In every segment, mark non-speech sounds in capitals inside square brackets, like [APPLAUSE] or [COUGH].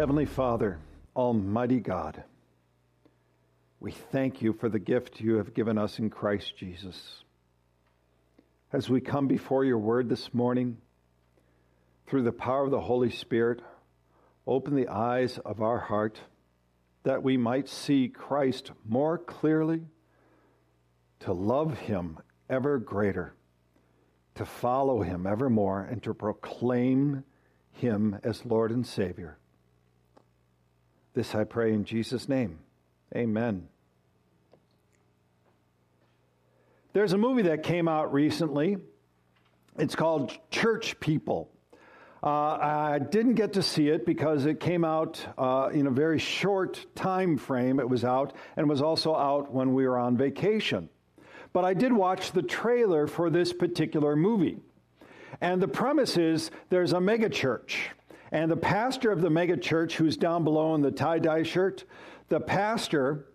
Heavenly Father, Almighty God, we thank you for the gift you have given us in Christ Jesus. As we come before your word this morning, through the power of the Holy Spirit, open the eyes of our heart that we might see Christ more clearly, to love him ever greater, to follow him ever more, and to proclaim him as Lord and Savior. This I pray in Jesus' name. Amen. There's a movie that came out recently. It's called Church People. Uh, I didn't get to see it because it came out uh, in a very short time frame. It was out and was also out when we were on vacation. But I did watch the trailer for this particular movie. And the premise is there's a megachurch. And the pastor of the megachurch, who's down below in the tie dye shirt, the pastor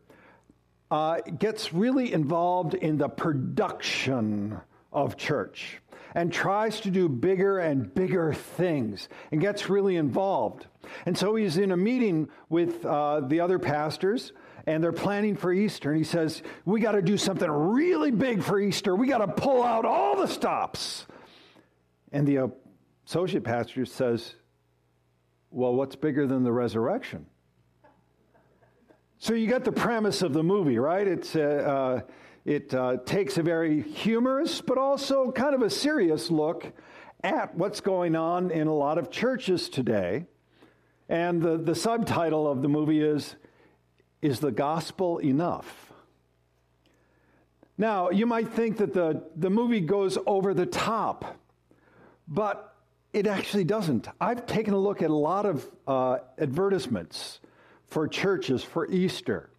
uh, gets really involved in the production of church and tries to do bigger and bigger things and gets really involved. And so he's in a meeting with uh, the other pastors and they're planning for Easter. And he says, We got to do something really big for Easter. We got to pull out all the stops. And the associate pastor says, Well, what's bigger than the resurrection? So you get the premise of the movie, right? It's uh, uh, it uh, takes a very humorous but also kind of a serious look at what's going on in a lot of churches today. And the, the subtitle of the movie is Is the Gospel Enough? Now, you might think that the, the movie goes over the top, but it actually doesn't. I've taken a look at a lot of uh, advertisements for churches for Easter.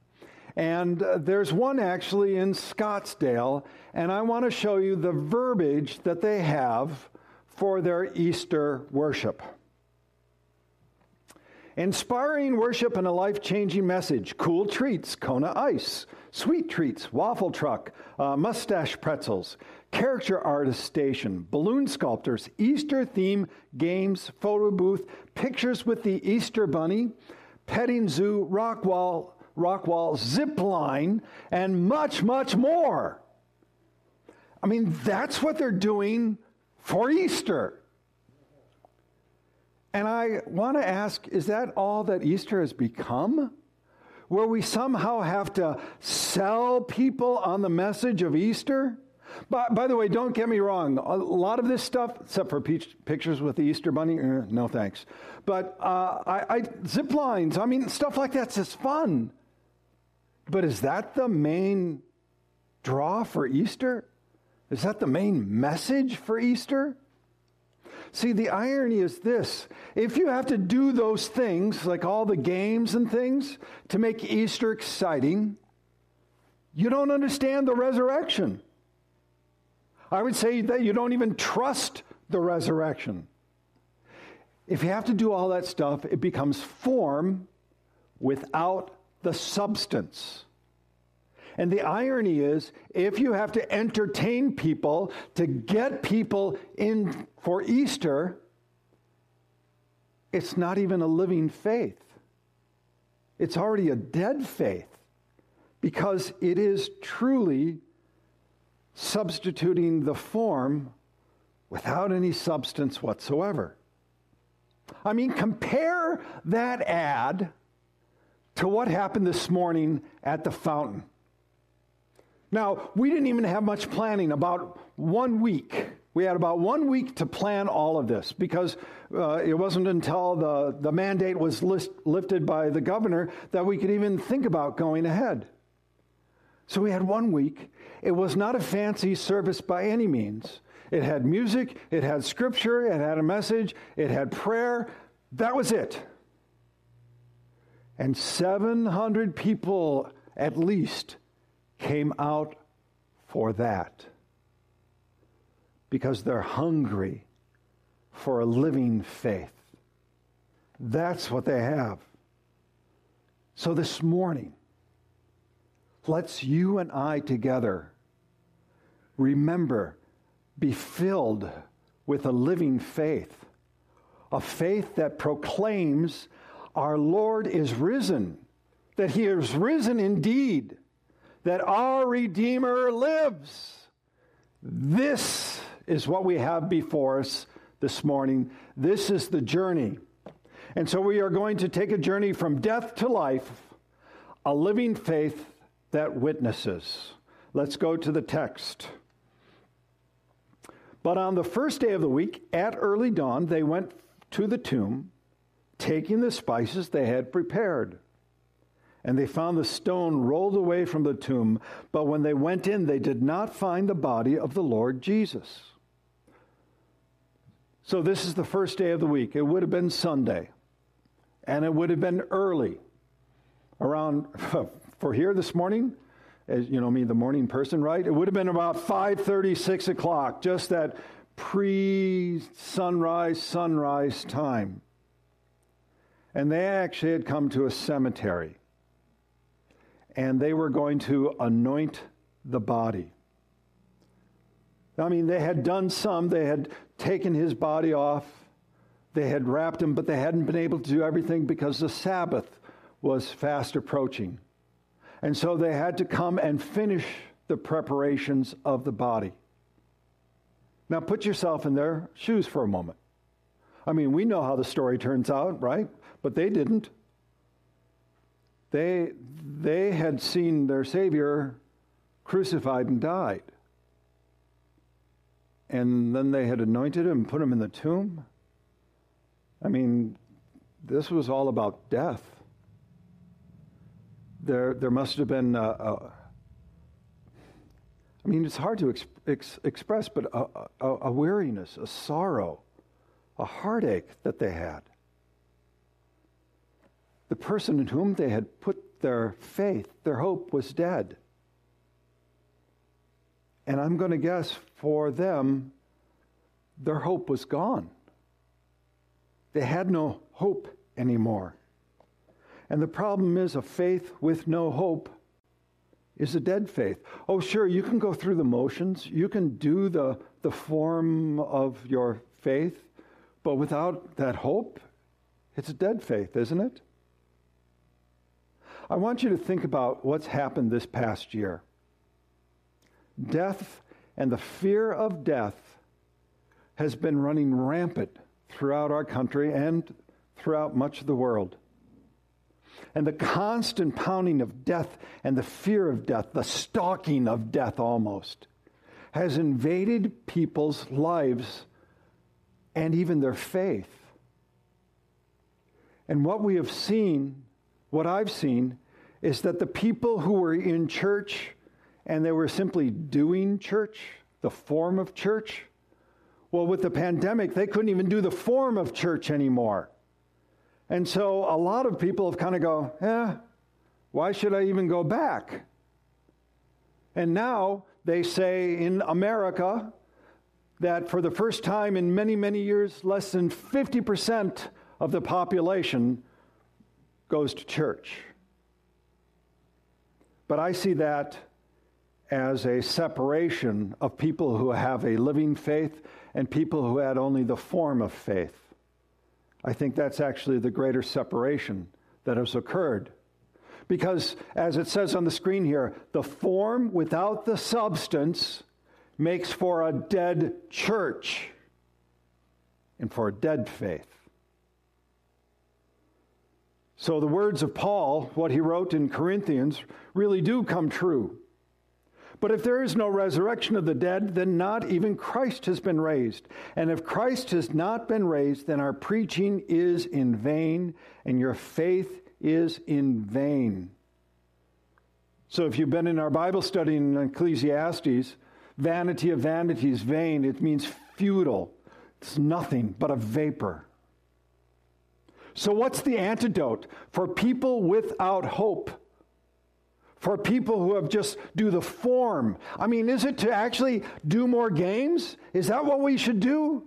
And uh, there's one actually in Scottsdale, and I want to show you the verbiage that they have for their Easter worship. Inspiring worship and a life changing message. Cool treats, Kona ice. Sweet treats, waffle truck, uh, mustache pretzels. Character artist station, balloon sculptors, Easter theme games, photo booth, pictures with the Easter bunny, petting zoo, rock wall, rock wall, zip line, and much, much more. I mean, that's what they're doing for Easter. And I want to ask is that all that Easter has become? Where we somehow have to sell people on the message of Easter? By, by, the way, don't get me wrong. A lot of this stuff, except for pictures with the Easter bunny, uh, no thanks. But uh, I, I, zip lines, I mean, stuff like that's just fun. But is that the main draw for Easter? Is that the main message for Easter? See, the irony is this if you have to do those things, like all the games and things, to make Easter exciting, you don't understand the resurrection. I would say that you don't even trust the resurrection. If you have to do all that stuff, it becomes form without the substance. And the irony is, if you have to entertain people to get people in for Easter, it's not even a living faith. It's already a dead faith because it is truly substituting the form without any substance whatsoever. I mean, compare that ad to what happened this morning at the fountain. Now, we didn't even have much planning, about one week. We had about one week to plan all of this because uh, it wasn't until the, the mandate was list, lifted by the governor that we could even think about going ahead. So we had one week. It was not a fancy service by any means. It had music, it had scripture, it had a message, it had prayer. That was it. And 700 people at least came out for that because they're hungry for a living faith. That's what they have. So this morning, let's you and I together remember, be filled with a living faith, a faith that proclaims our Lord is risen, that he is risen indeed, that our Redeemer lives. This is what we have before us this morning. This is the journey. And so we are going to take a journey from death to life, a living faith that witnesses. Let's go to the text. But on the first day of the week, at early dawn, they went to the tomb, taking the spices they had prepared. And they found the stone rolled away from the tomb. But when they went in, they did not find the body of the Lord Jesus. So, this is the first day of the week. It would have been Sunday. And it would have been early. Around, [LAUGHS] for here this morning, as you know me, the morning person, right? It would have been about 5:30, 6 o'clock, just that pre-sunrise, sunrise time. And they actually had come to a cemetery. And they were going to anoint the body. I mean, they had done some, they had taken his body off, they had wrapped him, but they hadn't been able to do everything because the Sabbath was fast approaching. And so they had to come and finish the preparations of the body. Now put yourself in their shoes for a moment. I mean, we know how the story turns out, right? But they didn't. They, they had seen their Savior crucified and died. And then they had anointed him and put him in the tomb. I mean, this was all about death. There, there must have been, a, a, I mean, it's hard to ex, ex, express, but a, a weariness, a sorrow, a heartache that they had. The person in whom they had put their faith, their hope was dead. And I'm going to guess for them, their hope was gone. They had no hope anymore. And the problem is a faith with no hope is a dead faith. Oh, sure, you can go through the motions, you can do the, the form of your faith, but without that hope, it's a dead faith, isn't it? I want you to think about what's happened this past year. Death and the fear of death has been running rampant throughout our country and throughout much of the world. And the constant pounding of death and the fear of death, the stalking of death almost, has invaded people's lives and even their faith. And what we have seen, what I've seen, is that the people who were in church and they were simply doing church, the form of church, well, with the pandemic, they couldn't even do the form of church anymore. And so a lot of people have kind of go, eh, why should I even go back? And now they say in America that for the first time in many, many years, less than 50% of the population goes to church. But I see that as a separation of people who have a living faith and people who had only the form of faith. I think that's actually the greater separation that has occurred. Because, as it says on the screen here, the form without the substance makes for a dead church and for a dead faith. So, the words of Paul, what he wrote in Corinthians, really do come true. But if there is no resurrection of the dead, then not even Christ has been raised. And if Christ has not been raised, then our preaching is in vain, and your faith is in vain. So if you've been in our Bible study in Ecclesiastes, vanity of vanities, vain, it means futile. It's nothing but a vapor. So, what's the antidote for people without hope? For people who have just do the form. I mean, is it to actually do more games? Is that what we should do?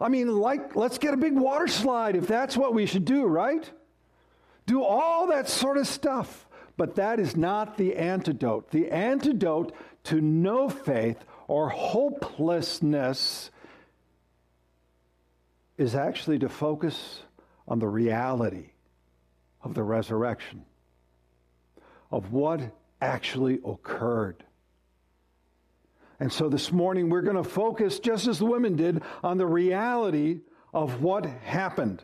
I mean, like, let's get a big water slide if that's what we should do, right? Do all that sort of stuff. But that is not the antidote. The antidote to no faith or hopelessness is actually to focus on the reality of the resurrection, of what actually occurred. And so this morning we're going to focus, just as the women did, on the reality of what happened.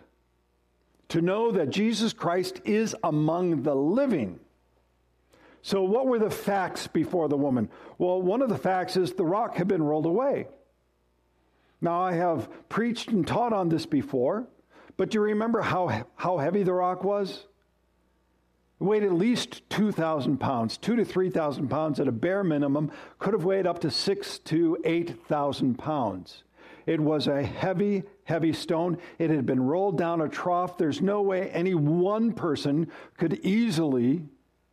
To know that Jesus Christ is among the living. So, what were the facts before the woman? Well, one of the facts is the rock had been rolled away. Now, I have preached and taught on this before, but do you remember how, how heavy the rock was? Weighed at least 2,000 pounds, 2 to 3,000 pounds at a bare minimum, could have weighed up to 6 to 8,000 pounds. It was a heavy, heavy stone. It had been rolled down a trough. There's no way any one person could easily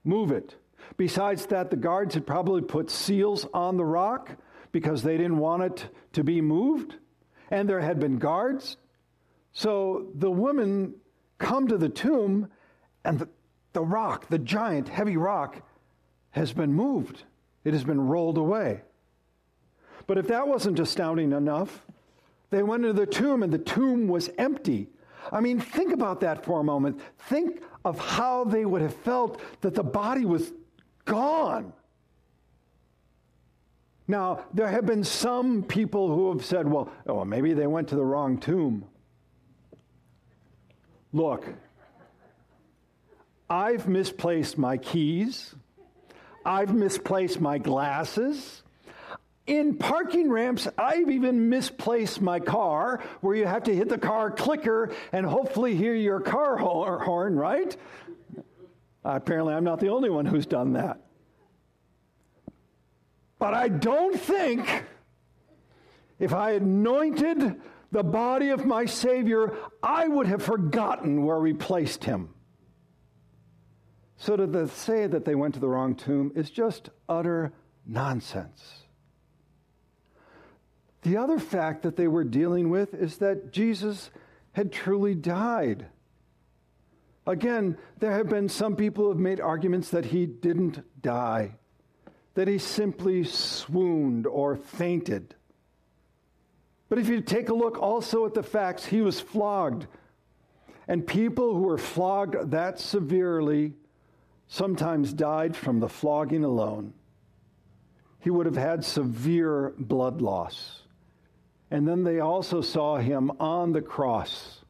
move it. Besides that, the guards had probably put seals on the rock because they didn't want it to be moved. And there had been guards. So the women come to the tomb, and the, the rock, the giant, heavy rock, has been moved. It has been rolled away. But if that wasn't astounding enough, they went into the tomb and the tomb was empty. I mean, think about that for a moment. Think of how they would have felt that the body was gone. Now, there have been some people who have said, well, oh, maybe they went to the wrong tomb. Look, I've misplaced my keys. I've misplaced my glasses. In parking ramps, I've even misplaced my car where you have to hit the car clicker and hopefully hear your car horn, right? Apparently, I'm not the only one who's done that. But I don't think if I anointed the body of my Savior, I would have forgotten where we placed him. So to say that they went to the wrong tomb is just utter nonsense. The other fact that they were dealing with is that Jesus had truly died. Again, there have been some people who have made arguments that he didn't die, that he simply swooned or fainted. But if you take a look also at the facts, he was flogged. And people who were flogged that severely sometimes died from the flogging alone. He would have had severe blood loss. And then they also saw him on the cross.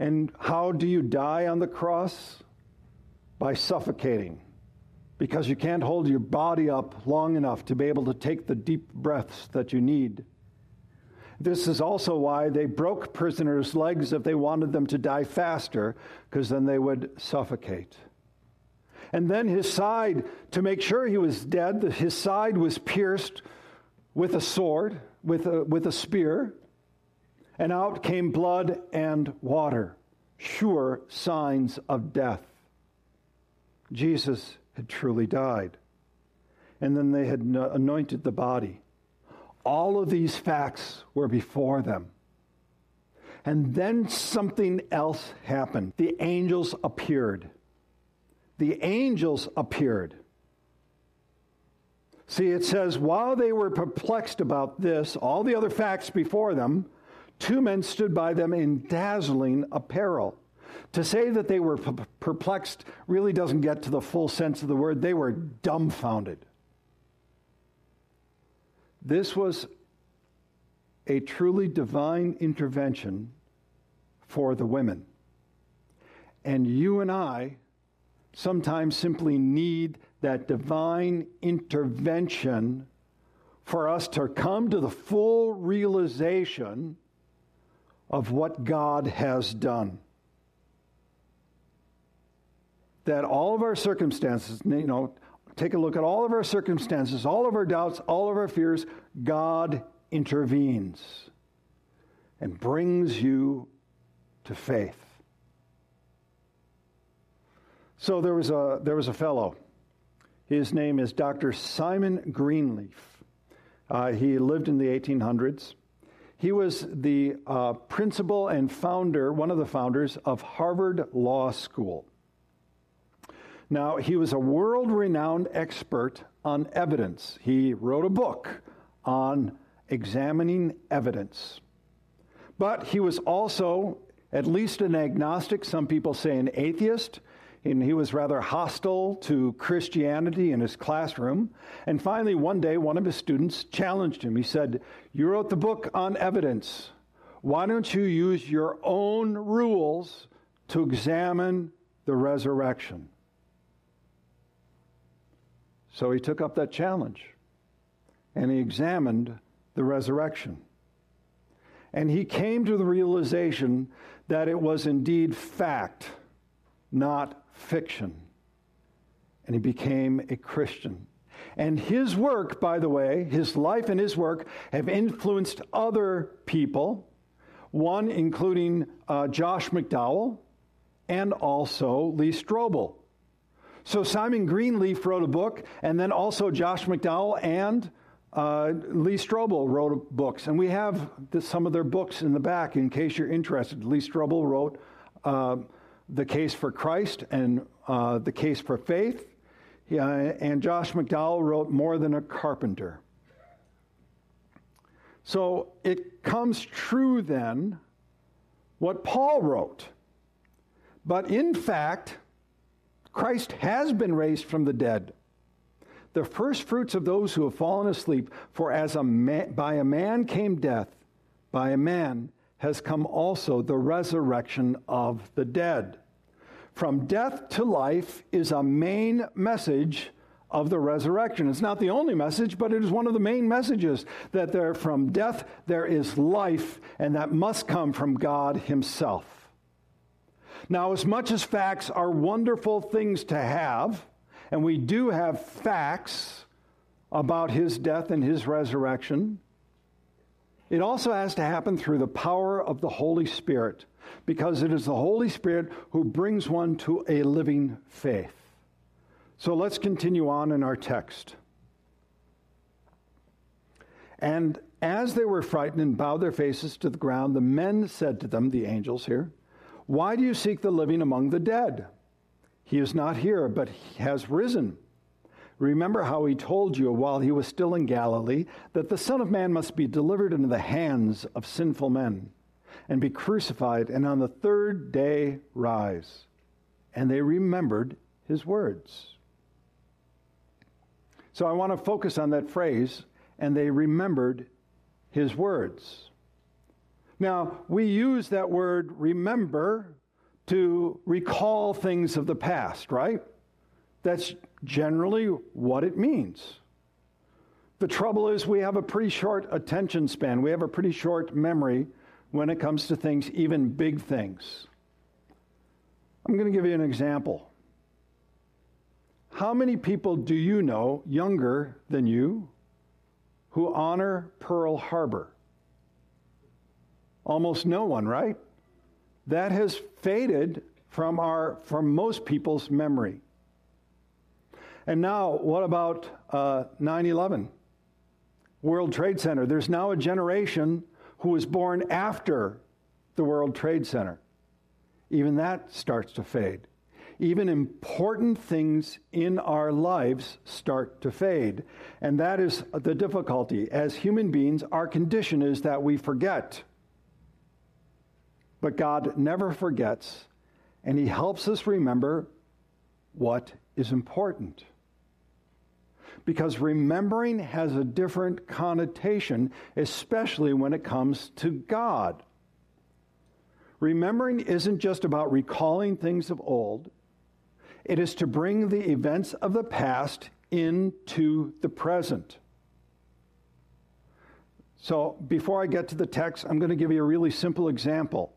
And how do you die on the cross? By suffocating. Because you can't hold your body up long enough to be able to take the deep breaths that you need. This is also why they broke prisoners' legs if they wanted them to die faster, because then they would suffocate. And then his side, to make sure he was dead, his side was pierced with a sword with a, with a spear, and out came blood and water, sure signs of death. Jesus had truly died. And then they had anointed the body. All of these facts were before them. And then something else happened. The angels appeared. The angels appeared. See, it says, while they were perplexed about this, all the other facts before them, two men stood by them in dazzling apparel. To say that they were perplexed really doesn't get to the full sense of the word. They were dumbfounded. This was a truly divine intervention for the women. And you and I sometimes simply need that divine intervention for us to come to the full realization of what God has done. That all of our circumstances, you know, take a look at all of our circumstances, all of our doubts, all of our fears, God intervenes and brings you to faith. So there was a there was a fellow his name is Dr. Simon Greenleaf. Uh, he lived in the 1800s. He was the uh, principal and founder, one of the founders of Harvard Law School. Now, he was a world renowned expert on evidence. He wrote a book on examining evidence. But he was also at least an agnostic, some people say an atheist, and he was rather hostile to Christianity in his classroom. And finally, one day, one of his students challenged him. He said, You wrote the book on evidence. Why don't you use your own rules to examine the resurrection? So he took up that challenge and he examined the resurrection. And he came to the realization that it was indeed fact, not fiction. And he became a Christian. And his work, by the way, his life and his work have influenced other people, one including uh, Josh McDowell and also Lee Strobel. So Simon Greenleaf wrote a book, and then also Josh McDowell and uh, Lee Strobel wrote books, and we have the, some of their books in the back in case you're interested. Lee Strobel wrote uh, The Case for Christ and uh, The Case for Faith, and Josh McDowell wrote More Than a Carpenter. So it comes true then what Paul wrote. But in fact, Christ has been raised from the dead the first fruits of those who have fallen asleep. For as a man, by a man came death, by a man has come also the resurrection of the dead. From death to life is a main message of the resurrection. It's not the only message, but it is one of the main messages that there from death there is life, and that must come from God Himself. Now, as much as facts are wonderful things to have, and we do have facts about his death and his resurrection. It also has to happen through the power of the Holy Spirit because it is the Holy Spirit who brings one to a living faith. So let's continue on in our text. And as they were frightened and bowed their faces to the ground, the men said to them, the angels here, Why do you seek the living among the dead? He is not here, but he has risen. Remember how he told you while he was still in Galilee that the Son of Man must be delivered into the hands of sinful men and be crucified, and on the third day rise. And they remembered his words. So I want to focus on that phrase, and they remembered his words. Now, we use that word remember to recall things of the past, right? That's generally what it means. The trouble is, we have a pretty short attention span. We have a pretty short memory when it comes to things, even big things. I'm going to give you an example. How many people do you know, younger than you, who honor Pearl Harbor? Almost no one, right? that has faded from our from most people's memory. And now, what about uh, 9/11, World Trade Center? There's now a generation who was born after the World Trade Center. Even that starts to fade. Even important things in our lives start to fade. And that is the difficulty. As human beings, our condition is that we forget. But God never forgets, and He helps us remember what is important. Because remembering has a different connotation, especially when it comes to God. Remembering isn't just about recalling things of old, it is to bring the events of the past into the present. So, before I get to the text, I'm going to give you a really simple example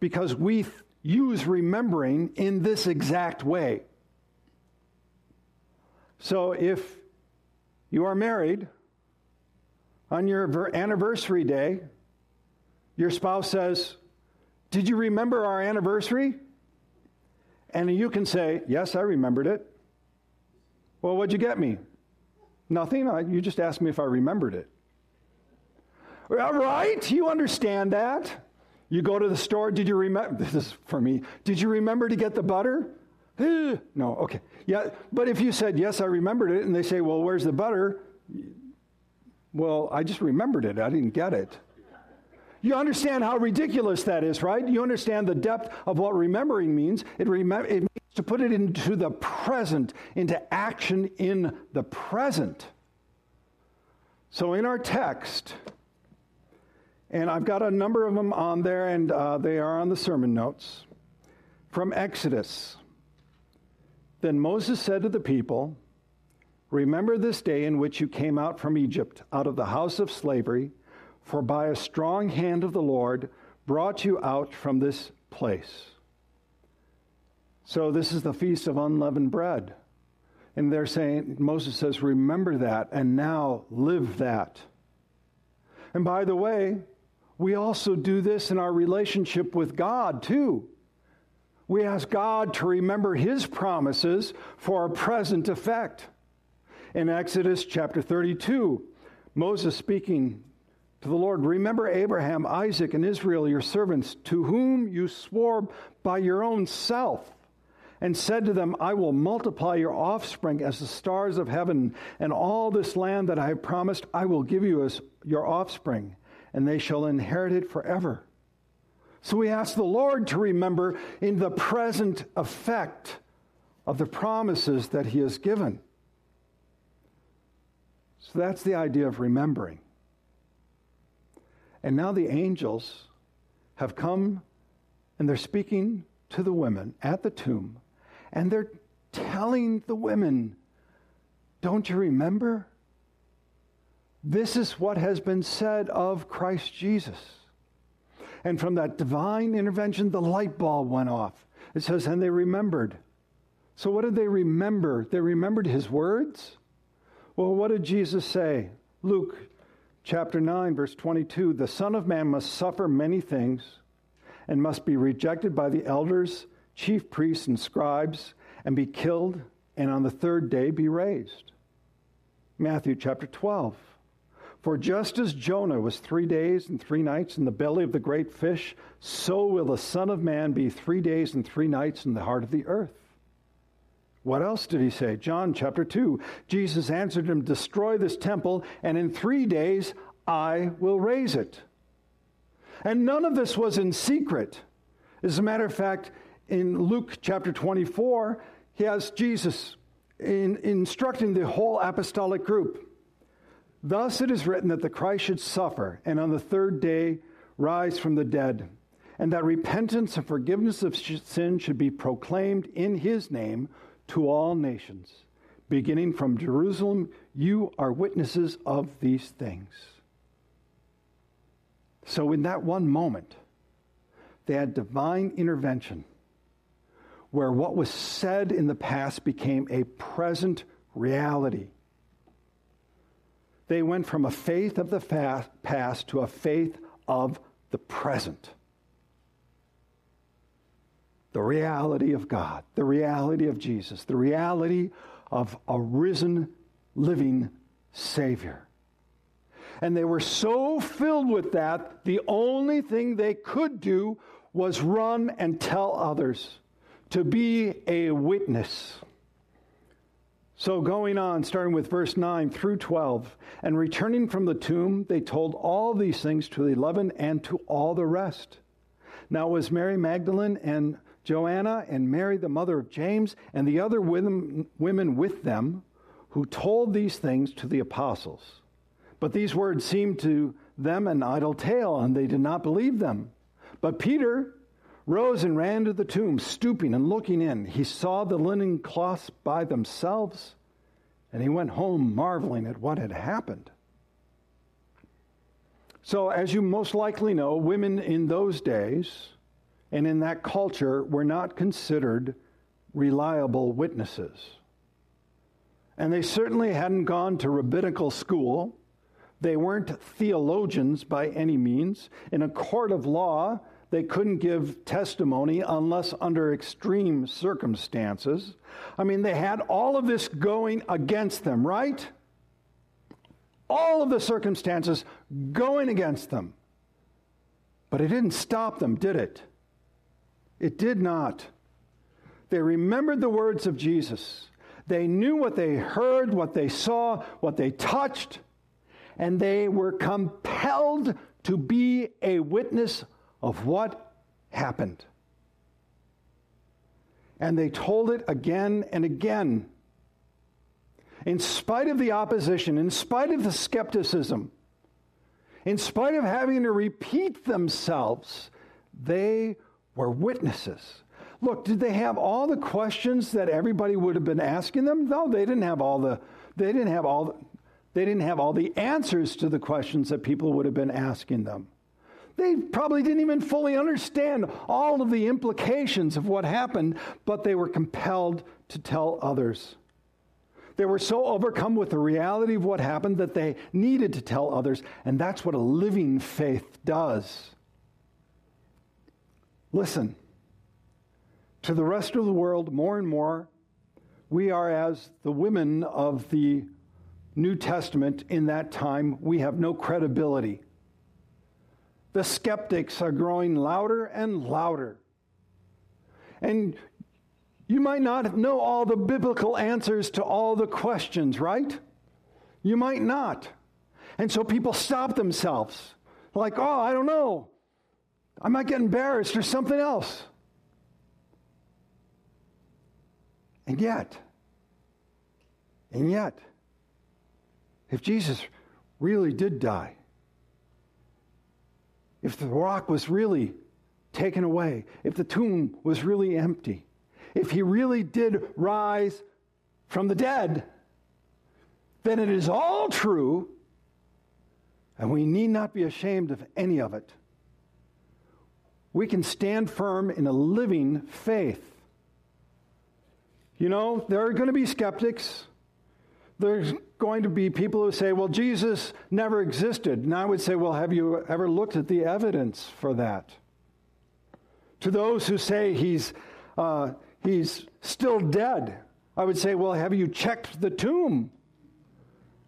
because we use remembering in this exact way. So if you are married, on your anniversary day, your spouse says, Did you remember our anniversary? And you can say, Yes, I remembered it. Well, what'd you get me? Nothing. You just asked me if I remembered it. All right, you understand that. You go to the store, did you remember? This is for me. Did you remember to get the butter? [GASPS] no, okay. Yeah, but if you said, yes, I remembered it, and they say, well, where's the butter? Well, I just remembered it. I didn't get it. You understand how ridiculous that is, right? You understand the depth of what remembering means. It, it means to put it into the present, into action in the present. So in our text, and I've got a number of them on there, and uh, they are on the sermon notes from Exodus. Then Moses said to the people, Remember this day in which you came out from Egypt, out of the house of slavery, for by a strong hand of the Lord brought you out from this place. So, this is the feast of unleavened bread. And they're saying, Moses says, Remember that, and now live that. And by the way, we also do this in our relationship with God, too. We ask God to remember His promises for a present effect. In Exodus chapter 32, Moses speaking to the Lord, Remember Abraham, Isaac, and Israel, your servants, to whom you swore by your own self, and said to them, I will multiply your offspring as the stars of heaven, and all this land that I have promised I will give you as your offspring, and they shall inherit it forever. So we ask the Lord to remember in the present effect of the promises that He has given. So that's the idea of remembering. And now the angels have come and they're speaking to the women at the tomb, and they're telling the women, Don't you remember? This is what has been said of Christ Jesus. And from that divine intervention, the light bulb went off. It says, and they remembered. So, what did they remember? They remembered his words. Well, what did Jesus say? Luke chapter 9, verse 22 The Son of Man must suffer many things and must be rejected by the elders, chief priests, and scribes, and be killed, and on the third day be raised. Matthew chapter 12. For just as Jonah was three days and three nights in the belly of the great fish, so will the Son of Man be three days and three nights in the heart of the earth. What else did he say? John chapter 2. Jesus answered him, Destroy this temple, and in three days I will raise it. And none of this was in secret. As a matter of fact, in Luke chapter 24, he has Jesus in, instructing the whole apostolic group Thus it is written that the Christ should suffer and on the third day rise from the dead, and that repentance and forgiveness of sin should be proclaimed in his name to all nations. Beginning from Jerusalem, you are witnesses of these things. So, in that one moment, they had divine intervention where what was said in the past became a present reality. They went from a faith of the past to a faith of the present. The reality of God, the reality of Jesus, the reality of a risen, living Savior. And they were so filled with that, the only thing they could do was run and tell others to be a witness. So, going on, starting with verse 9 through 12, and returning from the tomb, they told all these things to the eleven and to all the rest. Now, was Mary Magdalene and Joanna and Mary, the mother of James, and the other women, with them who told these things to the apostles. But these words seemed to them an idle tale, and they did not believe them. But Peter, rose and ran to the tomb, stooping and looking in. He saw the linen cloths by themselves, and he went home marveling at what had happened. So, as you most likely know, women in those days and in that culture were not considered reliable witnesses. And they certainly hadn't gone to rabbinical school. They weren't theologians by any means. In a court of law, they couldn't give testimony unless under extreme circumstances. I mean, they had all of this going against them, right? All of the circumstances going against them. But it didn't stop them, did it? It did not. They remembered the words of Jesus. They knew what they heard, what they saw, what they touched, and they were compelled to be a witness of what happened. And they told it again and again. In spite of the opposition, in spite of the skepticism, in spite of having to repeat themselves, they were witnesses. Look, did they have all the questions that everybody would have been asking them? No, they didn't have all the they didn't have all the, they didn't have all the answers to the questions that people would have been asking them. They probably didn't even fully understand all of the implications of what happened, but they were compelled to tell others. They were so overcome with the reality of what happened that they needed to tell others, and that's what a living faith does. Listen, to the rest of the world, more and more, we are as the women of the New Testament in that time, we have no credibility. The skeptics are growing louder and louder. And you might not know all the biblical answers to all the questions, right? You might not. And so people stop themselves, like, oh, I don't know. I might get embarrassed or something else. And yet, and yet, if Jesus really did die, if the rock was really taken away, if the tomb was really empty, if he really did rise from the dead, then it is all true, and we need not be ashamed of any of it. We can stand firm in a living faith. You know, there are going to be skeptics. There's going to be people who say, well, Jesus never existed. And I would say, well, have you ever looked at the evidence for that? To those who say he's, uh, he's still dead. I would say, well, have you checked the tomb?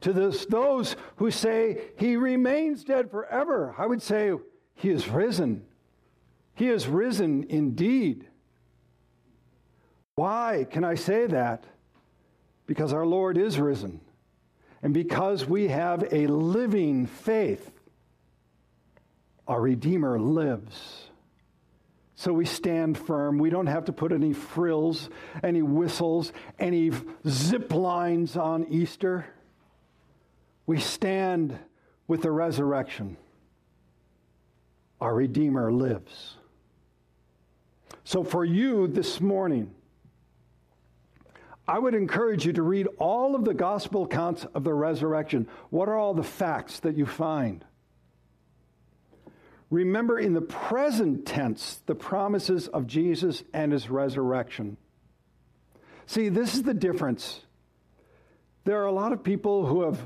To this, those who say he remains dead forever, I would say he is risen. He is risen indeed. Why can I say that? Because our Lord is risen. And because we have a living faith, our Redeemer lives. So we stand firm. We don't have to put any frills, any whistles, any zip lines on Easter. We stand with the resurrection. Our Redeemer lives. So for you this morning, I would encourage you to read all of the gospel accounts of the resurrection. What are all the facts that you find? Remember in the present tense the promises of Jesus and his resurrection. See, this is the difference. There are a lot of people who have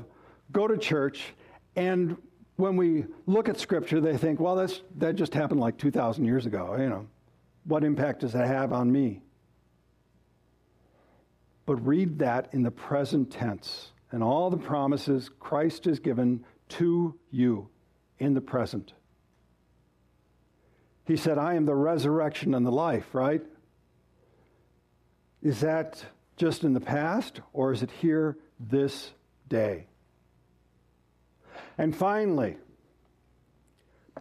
go to church and when we look at scripture they think, well that's that just happened like 2000 years ago, you know. What impact does that have on me? But read that in the present tense and all the promises Christ has given to you in the present. He said, I am the resurrection and the life, right? Is that just in the past or is it here this day? And finally,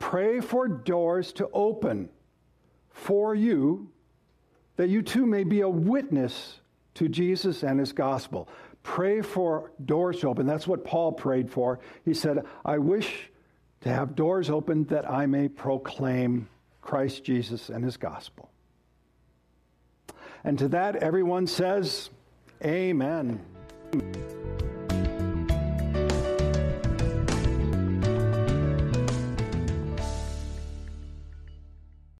pray for doors to open for you that you too may be a witness to Jesus and his gospel. Pray for doors to open. That's what Paul prayed for. He said, I wish to have doors open that I may proclaim Christ Jesus and his gospel. And to that, everyone says, Amen.